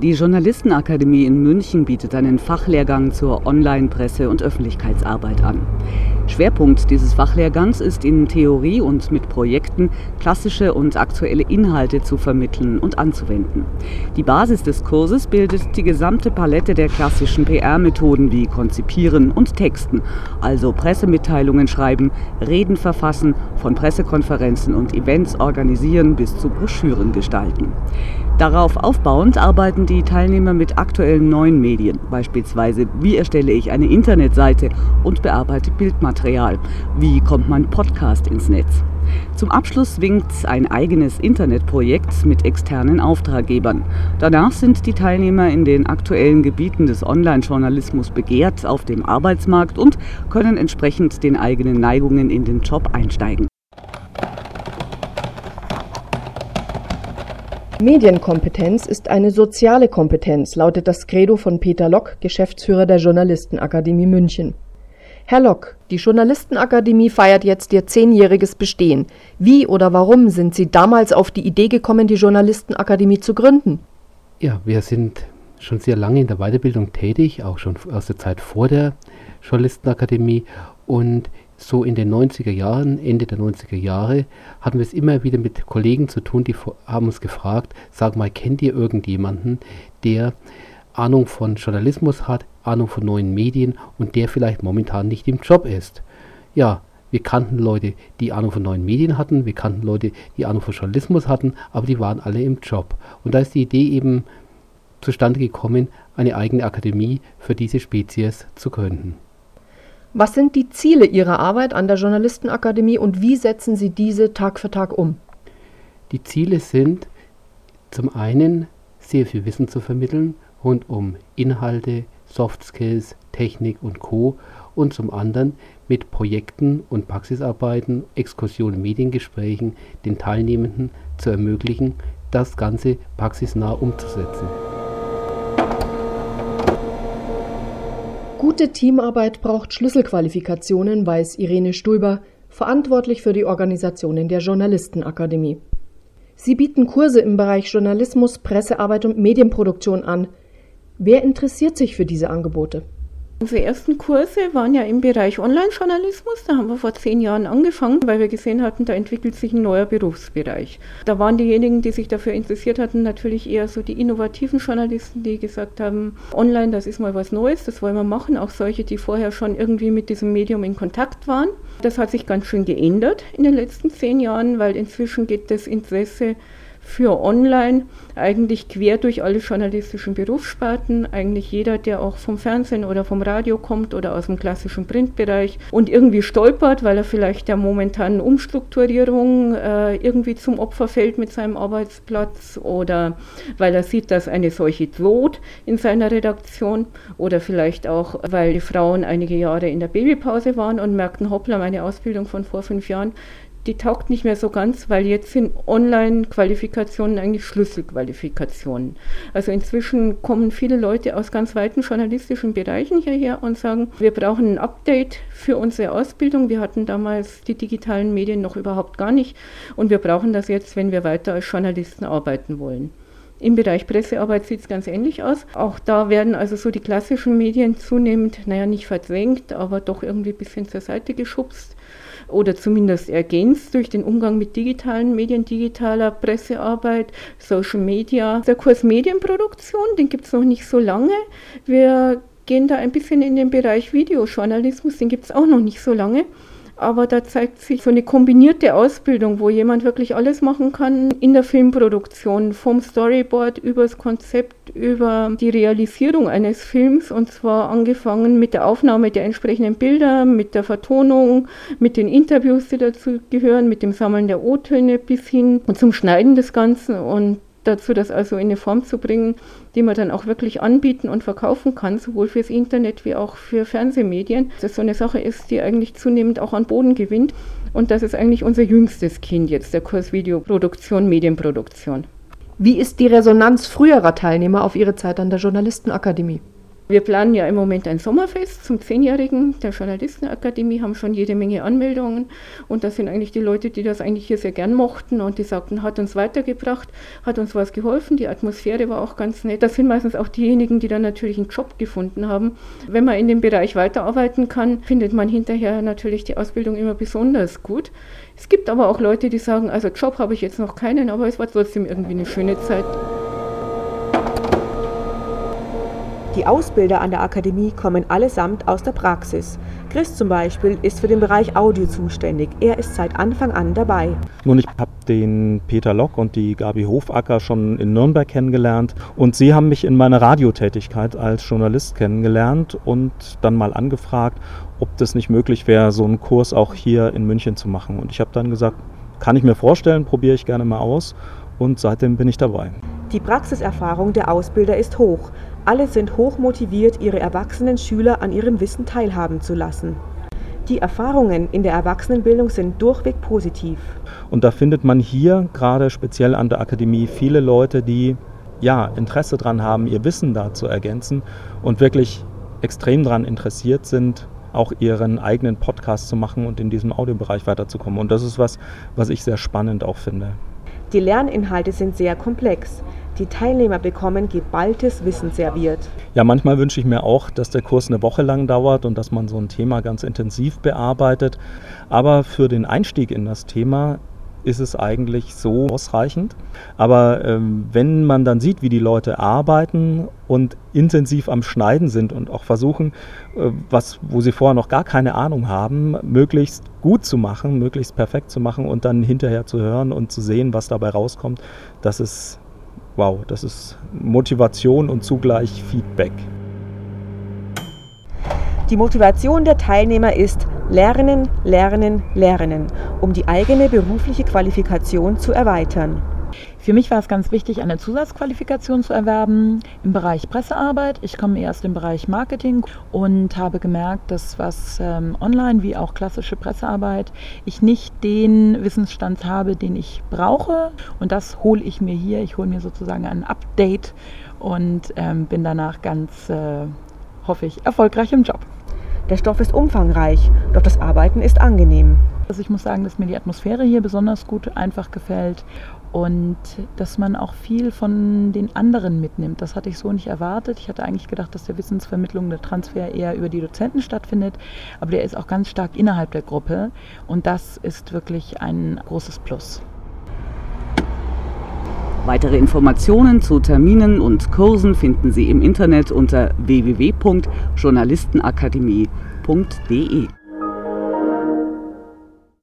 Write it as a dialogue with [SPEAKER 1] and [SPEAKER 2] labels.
[SPEAKER 1] Die Journalistenakademie in München bietet einen Fachlehrgang zur Online-Presse- und Öffentlichkeitsarbeit an. Schwerpunkt dieses Fachlehrgangs ist in Theorie und mit Projekten klassische und aktuelle Inhalte zu vermitteln und anzuwenden. Die Basis des Kurses bildet die gesamte Palette der klassischen PR-Methoden wie Konzipieren und Texten, also Pressemitteilungen schreiben, Reden verfassen, von Pressekonferenzen und Events organisieren bis zu Broschüren gestalten. Darauf aufbauend arbeiten die Teilnehmer mit aktuellen neuen Medien, beispielsweise wie erstelle ich eine Internetseite und bearbeite Bildmaterial, wie kommt mein Podcast ins Netz. Zum Abschluss winkt ein eigenes Internetprojekt mit externen Auftraggebern. Danach sind die Teilnehmer in den aktuellen Gebieten des Online-Journalismus begehrt auf dem Arbeitsmarkt und können entsprechend den eigenen Neigungen in den Job einsteigen.
[SPEAKER 2] Medienkompetenz ist eine soziale Kompetenz, lautet das Credo von Peter Lock, Geschäftsführer der Journalistenakademie München. Herr Lock, die Journalistenakademie feiert jetzt ihr zehnjähriges Bestehen. Wie oder warum sind Sie damals auf die Idee gekommen, die Journalistenakademie zu gründen?
[SPEAKER 3] Ja, wir sind schon sehr lange in der Weiterbildung tätig, auch schon aus der Zeit vor der Journalistenakademie. Und so in den 90er Jahren, Ende der 90er Jahre, hatten wir es immer wieder mit Kollegen zu tun, die haben uns gefragt, sag mal, kennt ihr irgendjemanden, der Ahnung von Journalismus hat, Ahnung von neuen Medien und der vielleicht momentan nicht im Job ist? Ja, wir kannten Leute, die Ahnung von neuen Medien hatten, wir kannten Leute, die Ahnung von Journalismus hatten, aber die waren alle im Job. Und da ist die Idee eben zustande gekommen, eine eigene Akademie für diese Spezies zu gründen.
[SPEAKER 2] Was sind die Ziele Ihrer Arbeit an der Journalistenakademie und wie setzen Sie diese Tag für Tag um?
[SPEAKER 3] Die Ziele sind zum einen sehr viel Wissen zu vermitteln rund um Inhalte, Soft Skills, Technik und Co. und zum anderen mit Projekten und Praxisarbeiten, Exkursionen, Mediengesprächen den Teilnehmenden zu ermöglichen, das Ganze praxisnah umzusetzen.
[SPEAKER 2] Gute Teamarbeit braucht Schlüsselqualifikationen, weiß Irene Stulber, verantwortlich für die Organisationen der Journalistenakademie. Sie bieten Kurse im Bereich Journalismus, Pressearbeit und Medienproduktion an. Wer interessiert sich für diese Angebote?
[SPEAKER 4] Unsere ersten Kurse waren ja im Bereich Online-Journalismus. Da haben wir vor zehn Jahren angefangen, weil wir gesehen hatten, da entwickelt sich ein neuer Berufsbereich. Da waren diejenigen, die sich dafür interessiert hatten, natürlich eher so die innovativen Journalisten, die gesagt haben, online, das ist mal was Neues, das wollen wir machen. Auch solche, die vorher schon irgendwie mit diesem Medium in Kontakt waren. Das hat sich ganz schön geändert in den letzten zehn Jahren, weil inzwischen geht das Interesse für Online eigentlich quer durch alle journalistischen Berufssparten. Eigentlich jeder, der auch vom Fernsehen oder vom Radio kommt oder aus dem klassischen Printbereich und irgendwie stolpert, weil er vielleicht der momentanen Umstrukturierung äh, irgendwie zum Opfer fällt mit seinem Arbeitsplatz oder weil er sieht, dass eine solche droht in seiner Redaktion oder vielleicht auch, weil die Frauen einige Jahre in der Babypause waren und merkten, hoppla, meine Ausbildung von vor fünf Jahren, die taugt nicht mehr so ganz, weil jetzt sind Online-Qualifikationen eigentlich Schlüsselqualifikationen. Also inzwischen kommen viele Leute aus ganz weiten journalistischen Bereichen hierher und sagen, wir brauchen ein Update für unsere Ausbildung. Wir hatten damals die digitalen Medien noch überhaupt gar nicht und wir brauchen das jetzt, wenn wir weiter als Journalisten arbeiten wollen. Im Bereich Pressearbeit sieht es ganz ähnlich aus. Auch da werden also so die klassischen Medien zunehmend, naja, nicht verdrängt, aber doch irgendwie ein bisschen zur Seite geschubst oder zumindest ergänzt durch den Umgang mit digitalen Medien, digitaler Pressearbeit, Social Media. Der Kurs Medienproduktion, den gibt es noch nicht so lange. Wir gehen da ein bisschen in den Bereich Videojournalismus, den gibt es auch noch nicht so lange. Aber da zeigt sich so eine kombinierte Ausbildung, wo jemand wirklich alles machen kann in der Filmproduktion, vom Storyboard über das Konzept, über die Realisierung eines Films und zwar angefangen mit der Aufnahme der entsprechenden Bilder, mit der Vertonung, mit den Interviews, die dazu gehören, mit dem Sammeln der O-Töne bis hin und zum Schneiden des Ganzen. Und dazu, das also in eine Form zu bringen, die man dann auch wirklich anbieten und verkaufen kann, sowohl fürs Internet wie auch für Fernsehmedien. Das so eine Sache ist, die eigentlich zunehmend auch an Boden gewinnt. Und das ist eigentlich unser jüngstes Kind jetzt, der Kurs Videoproduktion, Medienproduktion.
[SPEAKER 2] Wie ist die Resonanz früherer Teilnehmer auf ihre Zeit an der Journalistenakademie?
[SPEAKER 4] Wir planen ja im Moment ein Sommerfest zum Zehnjährigen der Journalistenakademie, haben schon jede Menge Anmeldungen und das sind eigentlich die Leute, die das eigentlich hier sehr gern mochten und die sagten, hat uns weitergebracht, hat uns was geholfen, die Atmosphäre war auch ganz nett. Das sind meistens auch diejenigen, die dann natürlich einen Job gefunden haben. Wenn man in dem Bereich weiterarbeiten kann, findet man hinterher natürlich die Ausbildung immer besonders gut. Es gibt aber auch Leute, die sagen, also Job habe ich jetzt noch keinen, aber es war trotzdem irgendwie eine schöne Zeit.
[SPEAKER 5] Die Ausbilder an der Akademie kommen allesamt aus der Praxis. Chris zum Beispiel ist für den Bereich Audio zuständig. Er ist seit Anfang an dabei.
[SPEAKER 6] Nun, ich habe den Peter Lock und die Gabi Hofacker schon in Nürnberg kennengelernt und sie haben mich in meiner Radiotätigkeit als Journalist kennengelernt und dann mal angefragt, ob das nicht möglich wäre, so einen Kurs auch hier in München zu machen. Und ich habe dann gesagt, kann ich mir vorstellen, probiere ich gerne mal aus und seitdem bin ich dabei.
[SPEAKER 5] Die Praxiserfahrung der Ausbilder ist hoch. Alle sind hoch motiviert, ihre erwachsenen Schüler an ihrem Wissen teilhaben zu lassen. Die Erfahrungen in der Erwachsenenbildung sind durchweg positiv.
[SPEAKER 6] Und da findet man hier gerade speziell an der Akademie viele Leute, die ja Interesse daran haben, ihr Wissen da zu ergänzen und wirklich extrem daran interessiert sind, auch ihren eigenen Podcast zu machen und in diesem Audiobereich weiterzukommen. Und das ist was, was ich sehr spannend auch finde.
[SPEAKER 5] Die Lerninhalte sind sehr komplex. Die Teilnehmer bekommen geballtes Wissen serviert.
[SPEAKER 6] Ja, manchmal wünsche ich mir auch, dass der Kurs eine Woche lang dauert und dass man so ein Thema ganz intensiv bearbeitet. Aber für den Einstieg in das Thema ist es eigentlich so ausreichend. Aber ähm, wenn man dann sieht, wie die Leute arbeiten und intensiv am Schneiden sind und auch versuchen, äh, was, wo sie vorher noch gar keine Ahnung haben, möglichst gut zu machen, möglichst perfekt zu machen und dann hinterher zu hören und zu sehen, was dabei rauskommt, das ist wow, das ist Motivation und zugleich Feedback.
[SPEAKER 5] Die Motivation der Teilnehmer ist Lernen, Lernen, Lernen, um die eigene berufliche Qualifikation zu erweitern.
[SPEAKER 7] Für mich war es ganz wichtig, eine Zusatzqualifikation zu erwerben im Bereich Pressearbeit. Ich komme eher aus dem Bereich Marketing und habe gemerkt, dass was ähm, online wie auch klassische Pressearbeit ich nicht den Wissensstand habe, den ich brauche. Und das hole ich mir hier. Ich hole mir sozusagen ein Update und ähm, bin danach ganz, äh, hoffe ich, erfolgreich im Job.
[SPEAKER 5] Der Stoff ist umfangreich, doch das Arbeiten ist angenehm.
[SPEAKER 7] Also ich muss sagen, dass mir die Atmosphäre hier besonders gut einfach gefällt und dass man auch viel von den anderen mitnimmt. Das hatte ich so nicht erwartet. Ich hatte eigentlich gedacht, dass der Wissensvermittlung, der Transfer eher über die Dozenten stattfindet, aber der ist auch ganz stark innerhalb der Gruppe und das ist wirklich ein großes Plus.
[SPEAKER 1] Weitere Informationen zu Terminen und Kursen finden Sie im Internet unter www.journalistenakademie.de.